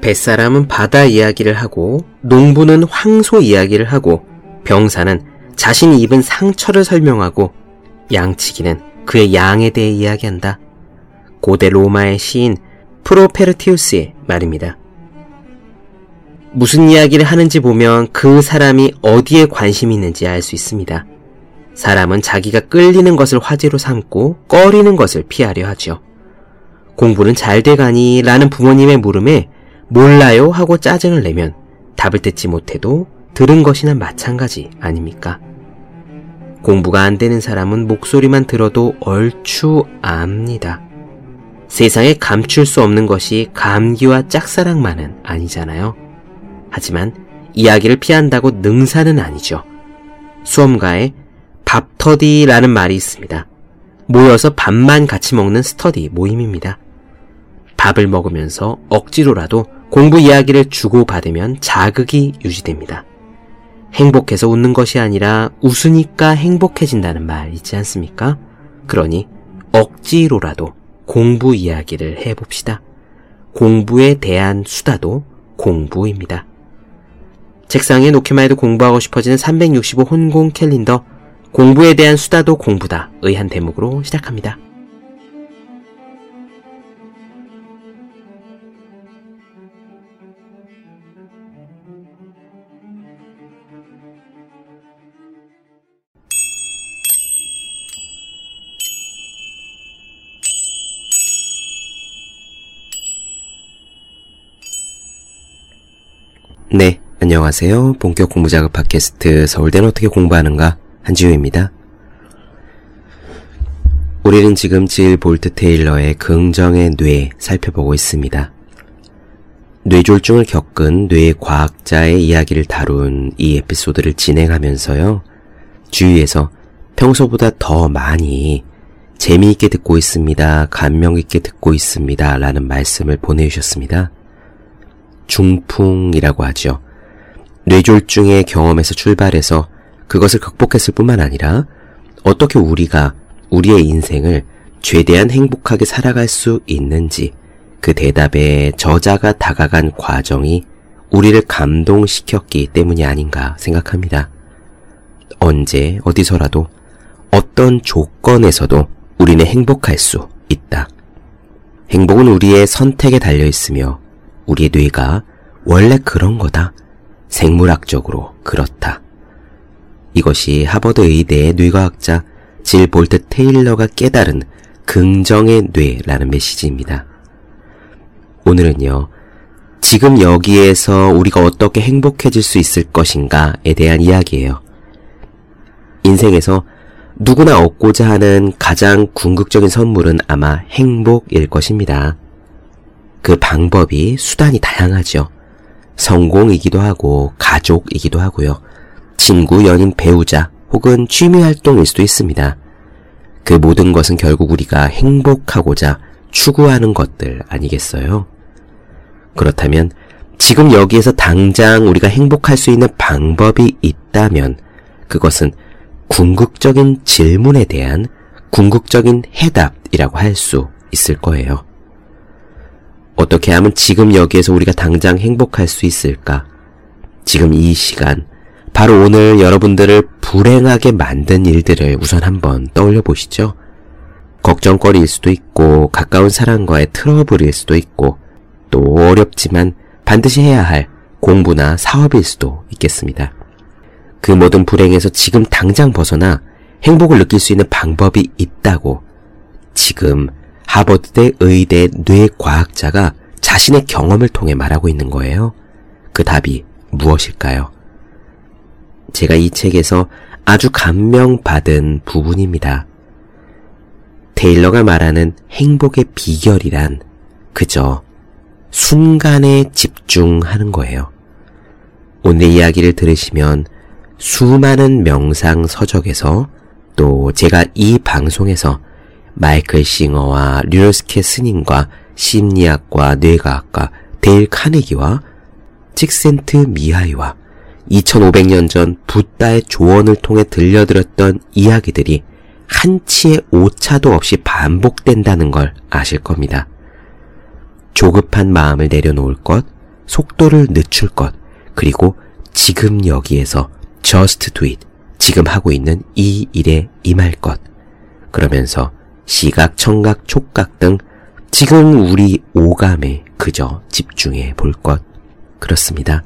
뱃사람은 바다 이야기를 하고 농부는 황소 이야기를 하고 병사는 자신이 입은 상처를 설명하고 양치기는 그의 양에 대해 이야기한다. 고대 로마의 시인 프로페르티우스의 말입니다. 무슨 이야기를 하는지 보면 그 사람이 어디에 관심이 있는지 알 수 있습니다. 사람은 자기가 끌리는 것을 화제로 삼고 꺼리는 것을 피하려 하죠. 공부는 잘 돼가니? 라는 부모님의 물음에 몰라요 하고 짜증을 내면 답을 듣지 못해도 들은 것이나 마찬가지 아닙니까? 공부가 안 되는 사람은 목소리만 들어도 얼추 압니다. 세상에 감출 수 없는 것이 감기와 짝사랑만은 아니잖아요. 하지만 이야기를 피한다고 능사는 아니죠. 수험가에 밥터디라는 말이 있습니다. 모여서 밥만 같이 먹는 스터디 모임입니다. 밥을 먹으면서 억지로라도 공부 이야기를 주고받으면 자극이 유지됩니다. 행복해서 웃는 것이 아니라 웃으니까 행복해진다는 말 있지 않습니까? 그러니 억지로라도 공부 이야기를 해봅시다. 공부에 대한 수다도 공부입니다. 책상에 놓기만 해도 공부하고 싶어지는 365 혼공 캘린더 공부에 대한 수다도 공부다 의 한 대목으로 시작합니다. 네, 안녕하세요. 본격 공부 작업 팟캐스트 서울대는 어떻게 공부하는가 한지우입니다. 우리는 지금 질 볼트 테일러의 긍정의 뇌 살펴보고 있습니다. 뇌졸중을 겪은 뇌 과학자의 이야기를 다룬 이 에피소드를 진행하면서요. 주위에서 평소보다 더 많이 재미있게 듣고 있습니다. 감명 있게 듣고 있습니다. 라는 말씀을 보내주셨습니다. 중풍이라고 하죠. 뇌졸중의 경험에서 출발해서 그것을 극복했을 뿐만 아니라 어떻게 우리가 우리의 인생을 최대한 행복하게 살아갈 수 있는지 그 대답에 저자가 다가간 과정이 우리를 감동시켰기 때문이 아닌가 생각합니다. 언제 어디서라도 어떤 조건에서도 우리는 행복할 수 있다. 행복은 우리의 선택에 달려 있으며 우리의 뇌가 원래 그런 거다. 생물학적으로 그렇다. 이것이 하버드 의대의 뇌과학자 질 볼트 테일러가 깨달은 긍정의 뇌라는 메시지입니다. 오늘은요, 지금 여기에서 우리가 어떻게 행복해질 수 있을 것인가에 대한 이야기예요. 인생에서 누구나 얻고자 하는 가장 궁극적인 선물은 아마 행복일 것입니다. 그 방법이 수단이 다양하죠. 성공이기도 하고 가족이기도 하고요. 친구, 연인, 배우자 혹은 취미 활동일 수도 있습니다. 그 모든 것은 결국 우리가 행복하고자 추구하는 것들 아니겠어요? 그렇다면 지금 여기에서 당장 우리가 행복할 수 있는 방법이 있다면 그것은 궁극적인 질문에 대한 궁극적인 해답이라고 할 수 있을 거예요. 어떻게 하면 지금 여기에서 우리가 당장 행복할 수 있을까? 지금 이 시간, 바로 오늘 여러분들을 불행하게 만든 일들을 우선 한번 떠올려 보시죠. 걱정거리일 수도 있고, 가까운 사람과의 트러블일 수도 있고, 또 어렵지만 반드시 해야 할 공부나 사업일 수도 있겠습니다. 그 모든 불행에서 지금 당장 벗어나 행복을 느낄 수 있는 방법이 있다고 지금 하버드대 의대 뇌과학자가 자신의 경험을 통해 말하고 있는 거예요. 그 답이 무엇일까요? 제가 이 책에서 아주 감명받은 부분입니다. 테일러가 말하는 행복의 비결이란 그저 순간에 집중하는 거예요. 오늘 이야기를 들으시면 수많은 명상 서적에서 또 제가 이 방송에서 마이클 싱어와 류스케 스님과 심리학과 뇌과학과 데일 카네기와 찍센트 미하이와 2500년 전 붓다의 조언을 통해 들려드렸던 이야기들이 한치의 오차도 없이 반복된다는 걸 아실 겁니다. 조급한 마음을 내려놓을 것, 속도를 늦출 것, 그리고 지금 여기에서 just do it, 지금 하고 있는 이 일에 임할 것. 그러면서 시각, 청각, 촉각 등 지금 우리 오감에 그저 집중해 볼 것. 그렇습니다.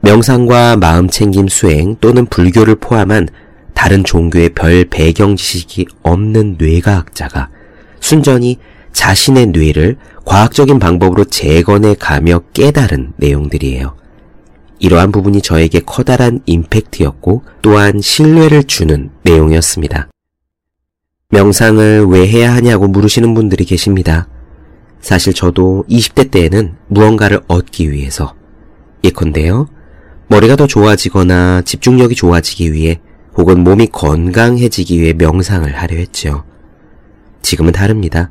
명상과 마음 챙김 수행 또는 불교를 포함한 다른 종교의 별 배경 지식이 없는 뇌과학자가 순전히 자신의 뇌를 과학적인 방법으로 재건해 가며 깨달은 내용들이에요. 이러한 부분이 저에게 커다란 임팩트였고 또한 신뢰를 주는 내용이었습니다. 명상을 왜 해야 하냐고 물으시는 분들이 계십니다. 사실 저도 20대 때에는 무언가를 얻기 위해서 예컨대요. 머리가 더 좋아지거나 집중력이 좋아지기 위해 혹은 몸이 건강해지기 위해 명상을 하려 했죠. 지금은 다릅니다.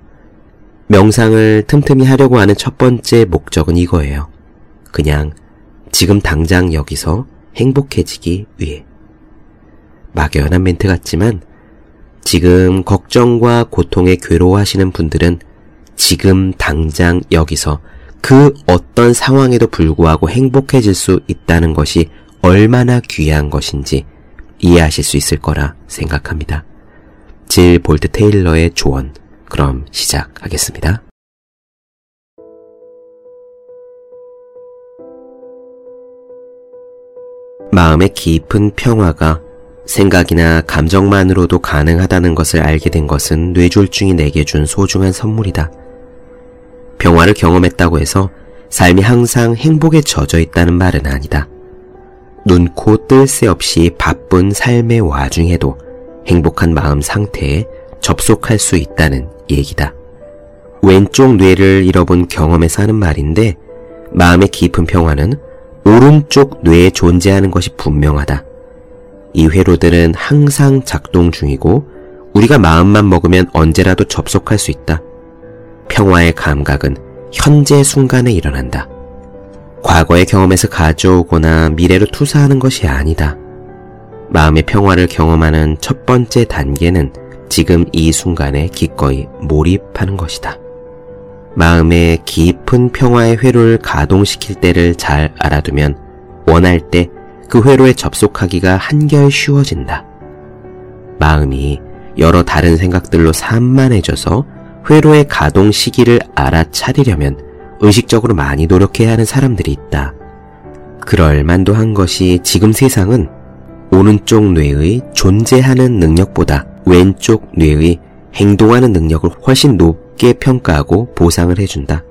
명상을 틈틈이 하려고 하는 첫 번째 목적은 이거예요. 그냥 지금 당장 여기서 행복해지기 위해. 막연한 멘트 같지만 지금 걱정과 고통에 괴로워하시는 분들은 지금 당장 여기서 그 어떤 상황에도 불구하고 행복해질 수 있다는 것이 얼마나 귀한 것인지 이해하실 수 있을 거라 생각합니다. 질 볼트 테일러의 조언. 그럼 시작하겠습니다. 마음의 깊은 평화가 생각이나 감정만으로도 가능하다는 것을 알게 된 것은 뇌졸중이 내게 준 소중한 선물이다. 평화를 경험했다고 해서 삶이 항상 행복에 젖어 있다는 말은 아니다. 눈, 코, 뜰 새 없이 바쁜 삶의 와중에도 행복한 마음 상태에 접속할 수 있다는 얘기다. 왼쪽 뇌를 잃어본 경험에서 하는 말인데 마음의 깊은 평화는 오른쪽 뇌에 존재하는 것이 분명하다. 이 회로들은 항상 작동 중이고 우리가 마음만 먹으면 언제라도 접속할 수 있다. 평화의 감각은 현재 순간에 일어난다. 과거의 경험에서 가져오거나 미래로 투사하는 것이 아니다. 마음의 평화를 경험하는 첫 번째 단계는 지금 이 순간에 기꺼이 몰입하는 것이다. 마음의 깊은 평화의 회로를 가동시킬 때를 잘 알아두면 원할 때 그 회로에 접속하기가 한결 쉬워진다. 마음이 여러 다른 생각들로 산만해져서 회로의 가동 시기를 알아차리려면 의식적으로 많이 노력해야 하는 사람들이 있다. 그럴 만도 한 것이 지금 세상은 오른쪽 뇌의 존재하는 능력보다 왼쪽 뇌의 행동하는 능력을 훨씬 높게 평가하고 보상을 해준다.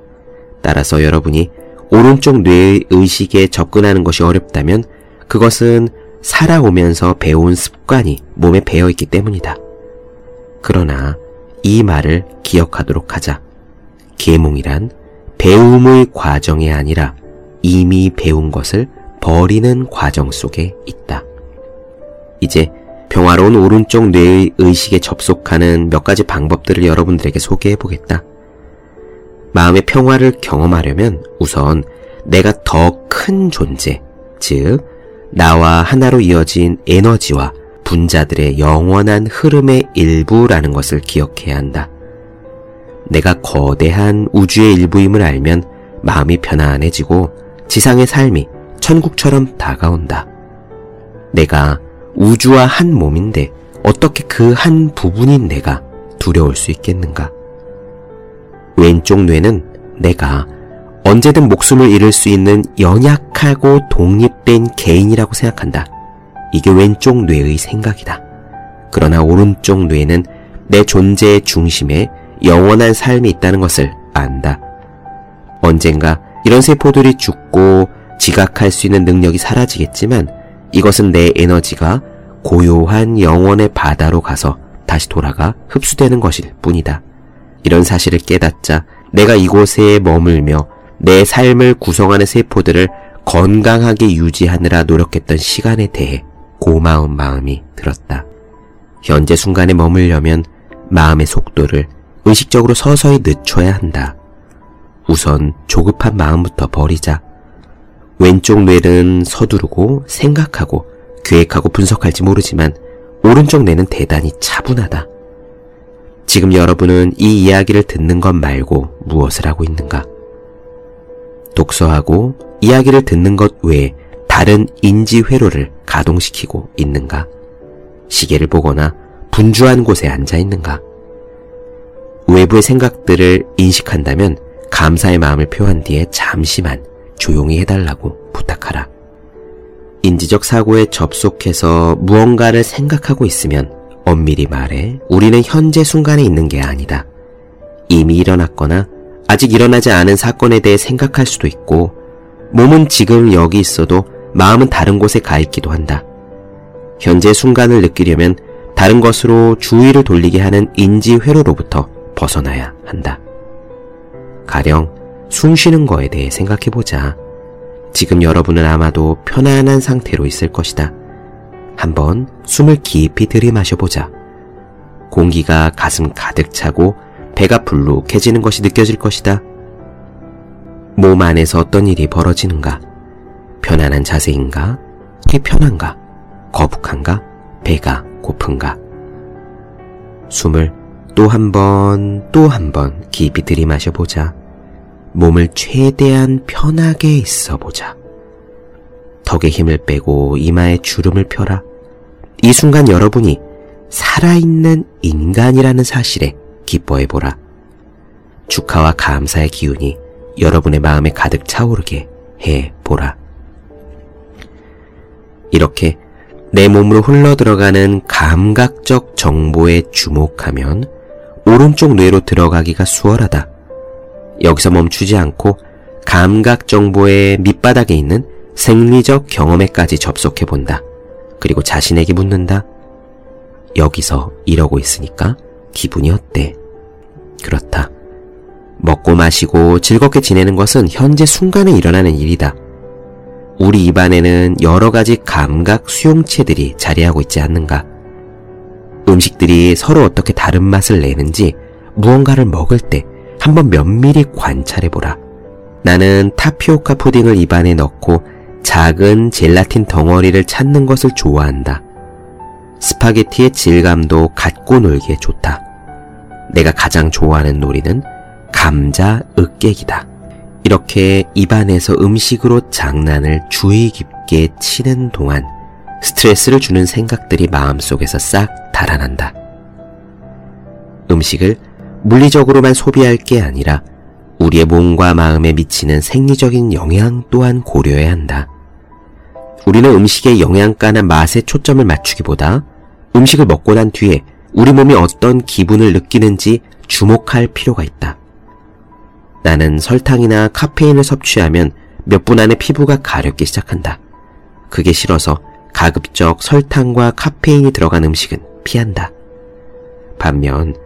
따라서 여러분이 오른쪽 뇌의 의식에 접근하는 것이 어렵다면 그것은 살아오면서 배운 습관이 몸에 배어 있기 때문이다. 그러나 이 말을 기억하도록 하자. 계몽이란 배움의 과정이 아니라 이미 배운 것을 버리는 과정 속에 있다. 이제 평화로운 오른쪽 뇌의 의식에 접속하는 몇 가지 방법들을 여러분들에게 소개해 보겠다. 마음의 평화를 경험하려면 우선 내가 더 큰 존재, 즉, 나와 하나로 이어진 에너지와 분자들의 영원한 흐름의 일부라는 것을 기억해야 한다. 내가 거대한 우주의 일부임을 알면 마음이 편안해지고 지상의 삶이 천국처럼 다가온다. 내가 우주와 한 몸인데 어떻게 그 한 부분인 내가 두려울 수 있겠는가? 왼쪽 뇌는 내가 언제든 목숨을 잃을 수 있는 연약하고 독립된 개인이라고 생각한다. 이게 왼쪽 뇌의 생각이다. 그러나 오른쪽 뇌는 내 존재의 중심에 영원한 삶이 있다는 것을 안다. 언젠가 이런 세포들이 죽고 지각할 수 있는 능력이 사라지겠지만 이것은 내 에너지가 고요한 영원의 바다로 가서 다시 돌아가 흡수되는 것일 뿐이다. 이런 사실을 깨닫자 내가 이곳에 머물며 내 삶을 구성하는 세포들을 건강하게 유지하느라 노력했던 시간에 대해 고마운 마음이 들었다. 현재 순간에 머물려면 마음의 속도를 의식적으로 서서히 늦춰야 한다. 우선 조급한 마음부터 버리자. 왼쪽 뇌는 서두르고 생각하고 계획하고 분석할지 모르지만 오른쪽 뇌는 대단히 차분하다. 지금 여러분은 이 이야기를 듣는 것 말고 무엇을 하고 있는가? 독서하고 이야기를 듣는 것 외에 다른 인지 회로를 가동시키고 있는가? 시계를 보거나 분주한 곳에 앉아 있는가? 외부의 생각들을 인식한다면 감사의 마음을 표한 뒤에 잠시만 조용히 해달라고 부탁하라. 인지적 사고에 접속해서 무언가를 생각하고 있으면 엄밀히 말해 우리는 현재 순간에 있는 게 아니다. 이미 일어났거나 아직 일어나지 않은 사건에 대해 생각할 수도 있고 몸은 지금 여기 있어도 마음은 다른 곳에 가 있기도 한다. 현재 순간을 느끼려면 다른 것으로 주의를 돌리게 하는 인지 회로로부터 벗어나야 한다. 가령 숨 쉬는 거에 대해 생각해 보자. 지금 여러분은 아마도 편안한 상태로 있을 것이다. 한번 숨을 깊이 들이마셔 보자. 공기가 가슴 가득 차고 배가 불룩해지는 것이 느껴질 것이다. 몸 안에서 어떤 일이 벌어지는가? 편안한 자세인가? 속이 편한가? 거북한가? 배가 고픈가? 숨을 또 한 번, 또 한 번 깊이 들이마셔 보자. 몸을 최대한 편하게 있어 보자. 턱에 힘을 빼고 이마에 주름을 펴라. 이 순간 여러분이 살아있는 인간이라는 사실에 기뻐해 보라. 축하와 감사의 기운이 여러분의 마음에 가득 차오르게 해 보라. 이렇게 내 몸으로 흘러 들어가는 감각적 정보에 주목하면 오른쪽 뇌로 들어가기가 수월하다. 여기서 멈추지 않고 감각 정보의 밑바닥에 있는 생리적 경험에까지 접속해 본다. 그리고 자신에게 묻는다. 여기서 이러고 있으니까 기분이 어때? 그렇다. 먹고 마시고 즐겁게 지내는 것은 현재 순간에 일어나는 일이다. 우리 입안에는 여러 가지 감각 수용체들이 자리하고 있지 않는가? 음식들이 서로 어떻게 다른 맛을 내는지 무언가를 먹을 때 한번 면밀히 관찰해보라. 나는 타피오카 푸딩을 입안에 넣고 작은 젤라틴 덩어리를 찾는 것을 좋아한다. 스파게티의 질감도 갖고 놀기에 좋다. 내가 가장 좋아하는 놀이는 감자 으깨기다. 이렇게 입안에서 음식으로 장난을 주의 깊게 치는 동안 스트레스를 주는 생각들이 마음속에서 싹 달아난다. 음식을 물리적으로만 소비할 게 아니라 우리의 몸과 마음에 미치는 생리적인 영향 또한 고려해야 한다. 우리는 음식의 영양가나 맛에 초점을 맞추기보다 음식을 먹고 난 뒤에 우리 몸이 어떤 기분을 느끼는지 주목할 필요가 있다. 나는 설탕이나 카페인을 섭취하면 몇 분 안에 피부가 가렵기 시작한다. 그게 싫어서 가급적 설탕과 카페인이 들어간 음식은 피한다. 반면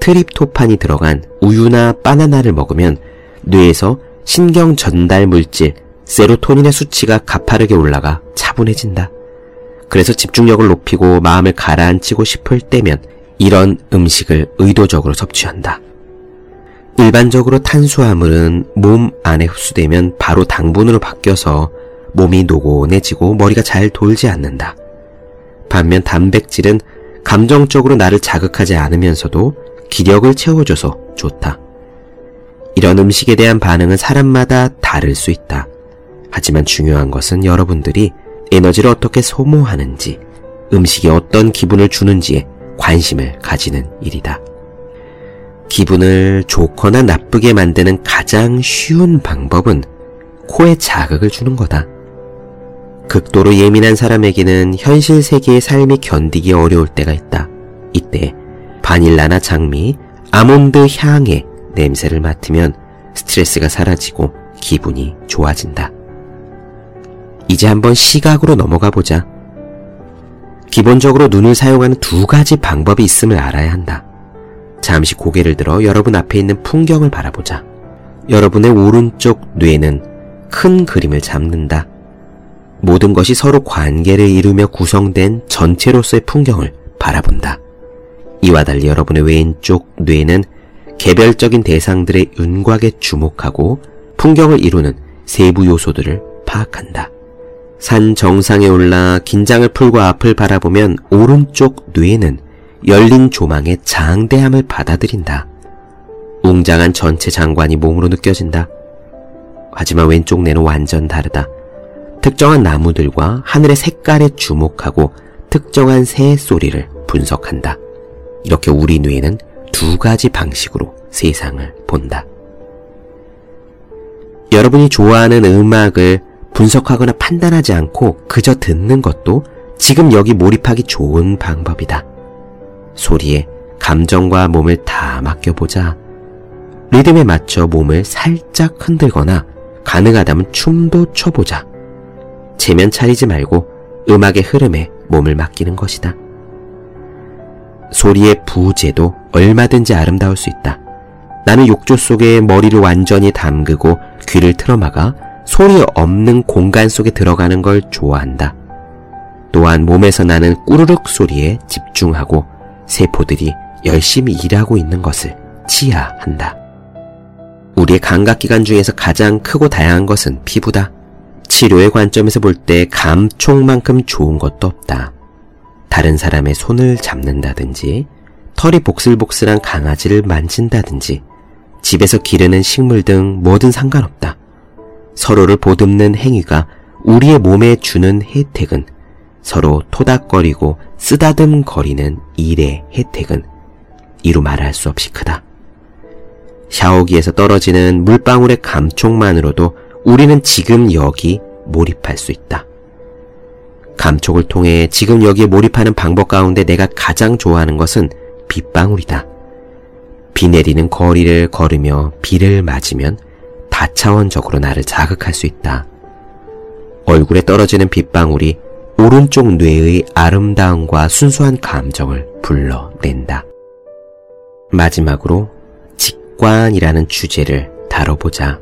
트립토판이 들어간 우유나 바나나를 먹으면 뇌에서 신경 전달 물질 세로토닌의 수치가 가파르게 올라가 차분해진다. 그래서 집중력을 높이고 마음을 가라앉히고 싶을 때면 이런 음식을 의도적으로 섭취한다. 일반적으로 탄수화물은 몸 안에 흡수되면 바로 당분으로 바뀌어서 몸이 노곤해지고 머리가 잘 돌지 않는다. 반면 단백질은 감정적으로 나를 자극하지 않으면서도 기력을 채워줘서 좋다. 이런 음식에 대한 반응은 사람마다 다를 수 있다. 하지만 중요한 것은 여러분들이 에너지를 어떻게 소모하는지, 음식이 어떤 기분을 주는지에 관심을 가지는 일이다. 기분을 좋거나 나쁘게 만드는 가장 쉬운 방법은 코에 자극을 주는 거다. 극도로 예민한 사람에게는 현실 세계의 삶이 견디기 어려울 때가 있다. 이때 바닐라나 장미, 아몬드 향의 냄새를 맡으면 스트레스가 사라지고 기분이 좋아진다. 이제 한번 시각으로 넘어가 보자. 기본적으로 눈을 사용하는 두 가지 방법이 있음을 알아야 한다. 잠시 고개를 들어 여러분 앞에 있는 풍경을 바라보자. 여러분의 오른쪽 뇌는 큰 그림을 잡는다. 모든 것이 서로 관계를 이루며 구성된 전체로서의 풍경을 바라본다. 이와 달리 여러분의 왼쪽 뇌는 개별적인 대상들의 윤곽에 주목하고 풍경을 이루는 세부 요소들을 파악한다. 산 정상에 올라 긴장을 풀고 앞을 바라보면 오른쪽 뇌는 열린 조망의 장대함을 받아들인다. 웅장한 전체 장관이 몸으로 느껴진다. 하지만 왼쪽 뇌는 완전 다르다. 특정한 나무들과 하늘의 색깔에 주목하고 특정한 새 소리를 분석한다. 이렇게 우리 뇌는 두 가지 방식으로 세상을 본다. 여러분이 좋아하는 음악을 분석하거나 판단하지 않고 그저 듣는 것도 지금 여기 몰입하기 좋은 방법이다. 소리에 감정과 몸을 다 맡겨보자. 리듬에 맞춰 몸을 살짝 흔들거나 가능하다면 춤도 춰보자. 체면 차리지 말고 음악의 흐름에 몸을 맡기는 것이다. 소리의 부재도 얼마든지 아름다울 수 있다. 나는 욕조 속에 머리를 완전히 담그고 귀를 틀어막아 소리 없는 공간 속에 들어가는 걸 좋아한다. 또한 몸에서 나는 꾸르륵 소리에 집중하고 세포들이 열심히 일하고 있는 것을 치하한다. 우리의 감각기관 중에서 가장 크고 다양한 것은 피부다. 치료의 관점에서 볼 때 감촉만큼 좋은 것도 없다. 다른 사람의 손을 잡는다든지, 털이 복슬복슬한 강아지를 만진다든지, 집에서 기르는 식물 등 뭐든 상관없다. 서로를 보듬는 행위가 우리의 몸에 주는 혜택은 서로 토닥거리고 쓰다듬거리는 일의 혜택은 이루 말할 수 없이 크다. 샤워기에서 떨어지는 물방울의 감촉만으로도 우리는 지금 여기 몰입할 수 있다. 감촉을 통해 지금 여기에 몰입하는 방법 가운데 내가 가장 좋아하는 것은 빗방울이다. 비 내리는 거리를 걸으며 비를 맞으면 다차원적으로 나를 자극할 수 있다. 얼굴에 떨어지는 빗방울이 오른쪽 뇌의 아름다움과 순수한 감정을 불러낸다. 마지막으로 직관이라는 주제를 다뤄보자.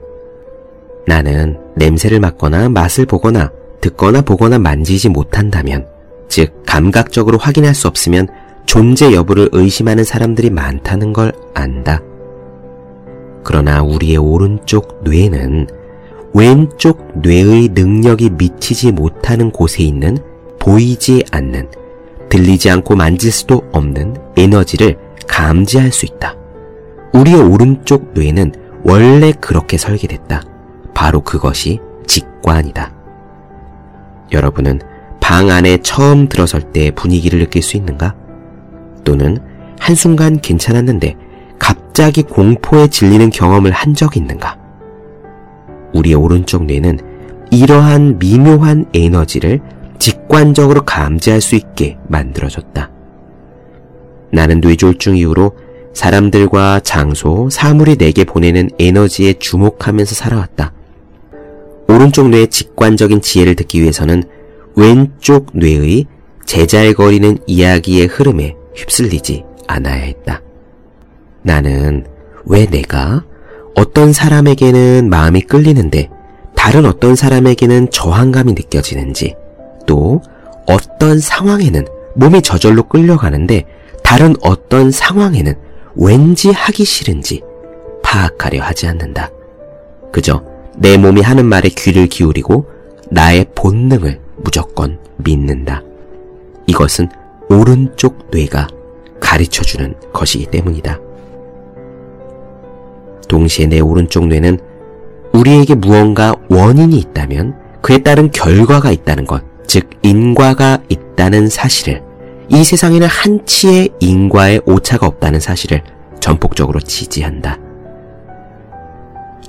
나는 냄새를 맡거나 맛을 보거나 듣거나 보거나 만지지 못한다면, 즉, 감각적으로 확인할 수 없으면 존재 여부를 의심하는 사람들이 많다는 걸 안다. 그러나 우리의 오른쪽 뇌는 왼쪽 뇌의 능력이 미치지 못하는 곳에 있는 보이지 않는, 들리지 않고 만질 수도 없는 에너지를 감지할 수 있다. 우리의 오른쪽 뇌는 원래 그렇게 설계됐다. 바로 그것이 직관이다. 여러분은 방 안에 처음 들어설 때 분위기를 느낄 수 있는가? 또는 한순간 괜찮았는데 갑자기 공포에 질리는 경험을 한적 있는가? 우리의 오른쪽 뇌는 이러한 미묘한 에너지를 직관적으로 감지할 수 있게 만들어졌다. 나는 뇌졸중 이후로 사람들과 장소, 사물이 내게 보내는 에너지에 주목하면서 살아왔다. 오른쪽 뇌의 직관적인 지혜를 듣기 위해서는 왼쪽 뇌의 제잘거리는 이야기의 흐름에 휩쓸리지 않아야 했다. 나는 왜 내가 어떤 사람에게는 마음이 끌리는데 다른 어떤 사람에게는 저항감이 느껴지는지 또 어떤 상황에는 몸이 저절로 끌려가는데 다른 어떤 상황에는 왠지 하기 싫은지 파악하려 하지 않는다. 그저 내 몸이 하는 말에 귀를 기울이고 나의 본능을 무조건 믿는다. 이것은 오른쪽 뇌가 가르쳐주는 것이기 때문이다. 동시에 내 오른쪽 뇌는 우리에게 무언가 원인이 있다면 그에 따른 결과가 있다는 것, 즉 인과가 있다는 사실을 이 세상에는 한치의 인과의 오차가 없다는 사실을 전폭적으로 지지한다.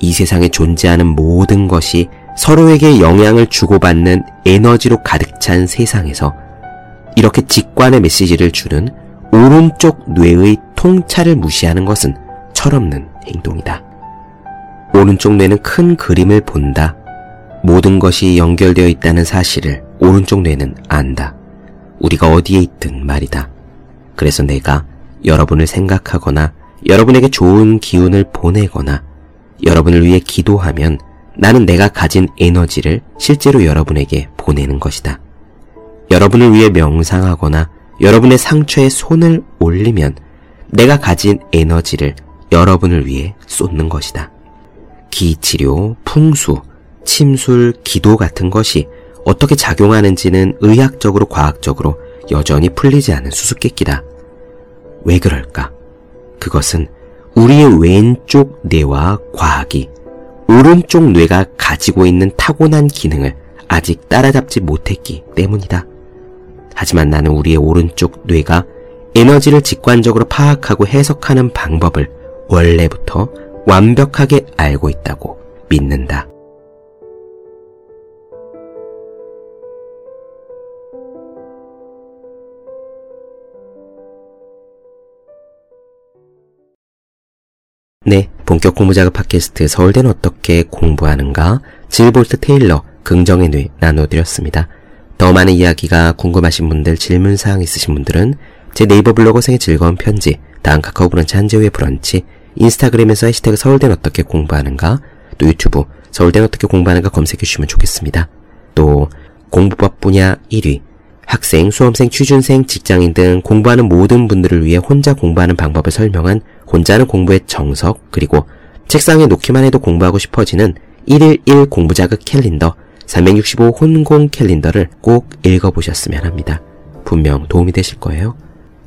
이 세상에 존재하는 모든 것이 서로에게 영향을 주고받는 에너지로 가득 찬 세상에서 이렇게 직관의 메시지를 주는 오른쪽 뇌의 통찰을 무시하는 것은 철없는 행동이다. 오른쪽 뇌는 큰 그림을 본다. 모든 것이 연결되어 있다는 사실을 오른쪽 뇌는 안다. 우리가 어디에 있든 말이다. 그래서 내가 여러분을 생각하거나 여러분에게 좋은 기운을 보내거나 여러분을 위해 기도하면 나는 내가 가진 에너지를 실제로 여러분에게 보내는 것이다. 여러분을 위해 명상하거나 여러분의 상처에 손을 올리면 내가 가진 에너지를 여러분을 위해 쏟는 것이다. 기치료, 풍수, 침술, 기도 같은 것이 어떻게 작용하는지는 의학적으로 과학적으로 여전히 풀리지 않은 수수께끼다. 왜 그럴까? 그것은 우리의 왼쪽 뇌와 과학이 오른쪽 뇌가 가지고 있는 타고난 기능을 아직 따라잡지 못했기 때문이다. 하지만 나는 우리의 오른쪽 뇌가 에너지를 직관적으로 파악하고 해석하는 방법을 원래부터 완벽하게 알고 있다고 믿는다. 네, 본격 공부 작업 팟캐스트 서울대는 어떻게 공부하는가 질볼트 테일러 긍정의 뇌 나눠드렸습니다. 더 많은 이야기가 궁금하신 분들 질문사항 있으신 분들은 제 네이버 블로그 생의 즐거운 편지 다음 카카오 브런치 한재우의 브런치 인스타그램에서 해시태그 서울대는 어떻게 공부하는가 또 유튜브 서울대는 어떻게 공부하는가 검색해 주시면 좋겠습니다. 또 공부법 분야 1위 학생, 수험생, 취준생, 직장인 등 공부하는 모든 분들을 위해 혼자 공부하는 방법을 설명한 혼자 하는 공부의 정석, 그리고 책상에 놓기만 해도 공부하고 싶어지는 1일 1 공부자극 캘린더, 365 혼공 캘린더를 꼭 읽어보셨으면 합니다. 분명 도움이 되실 거예요.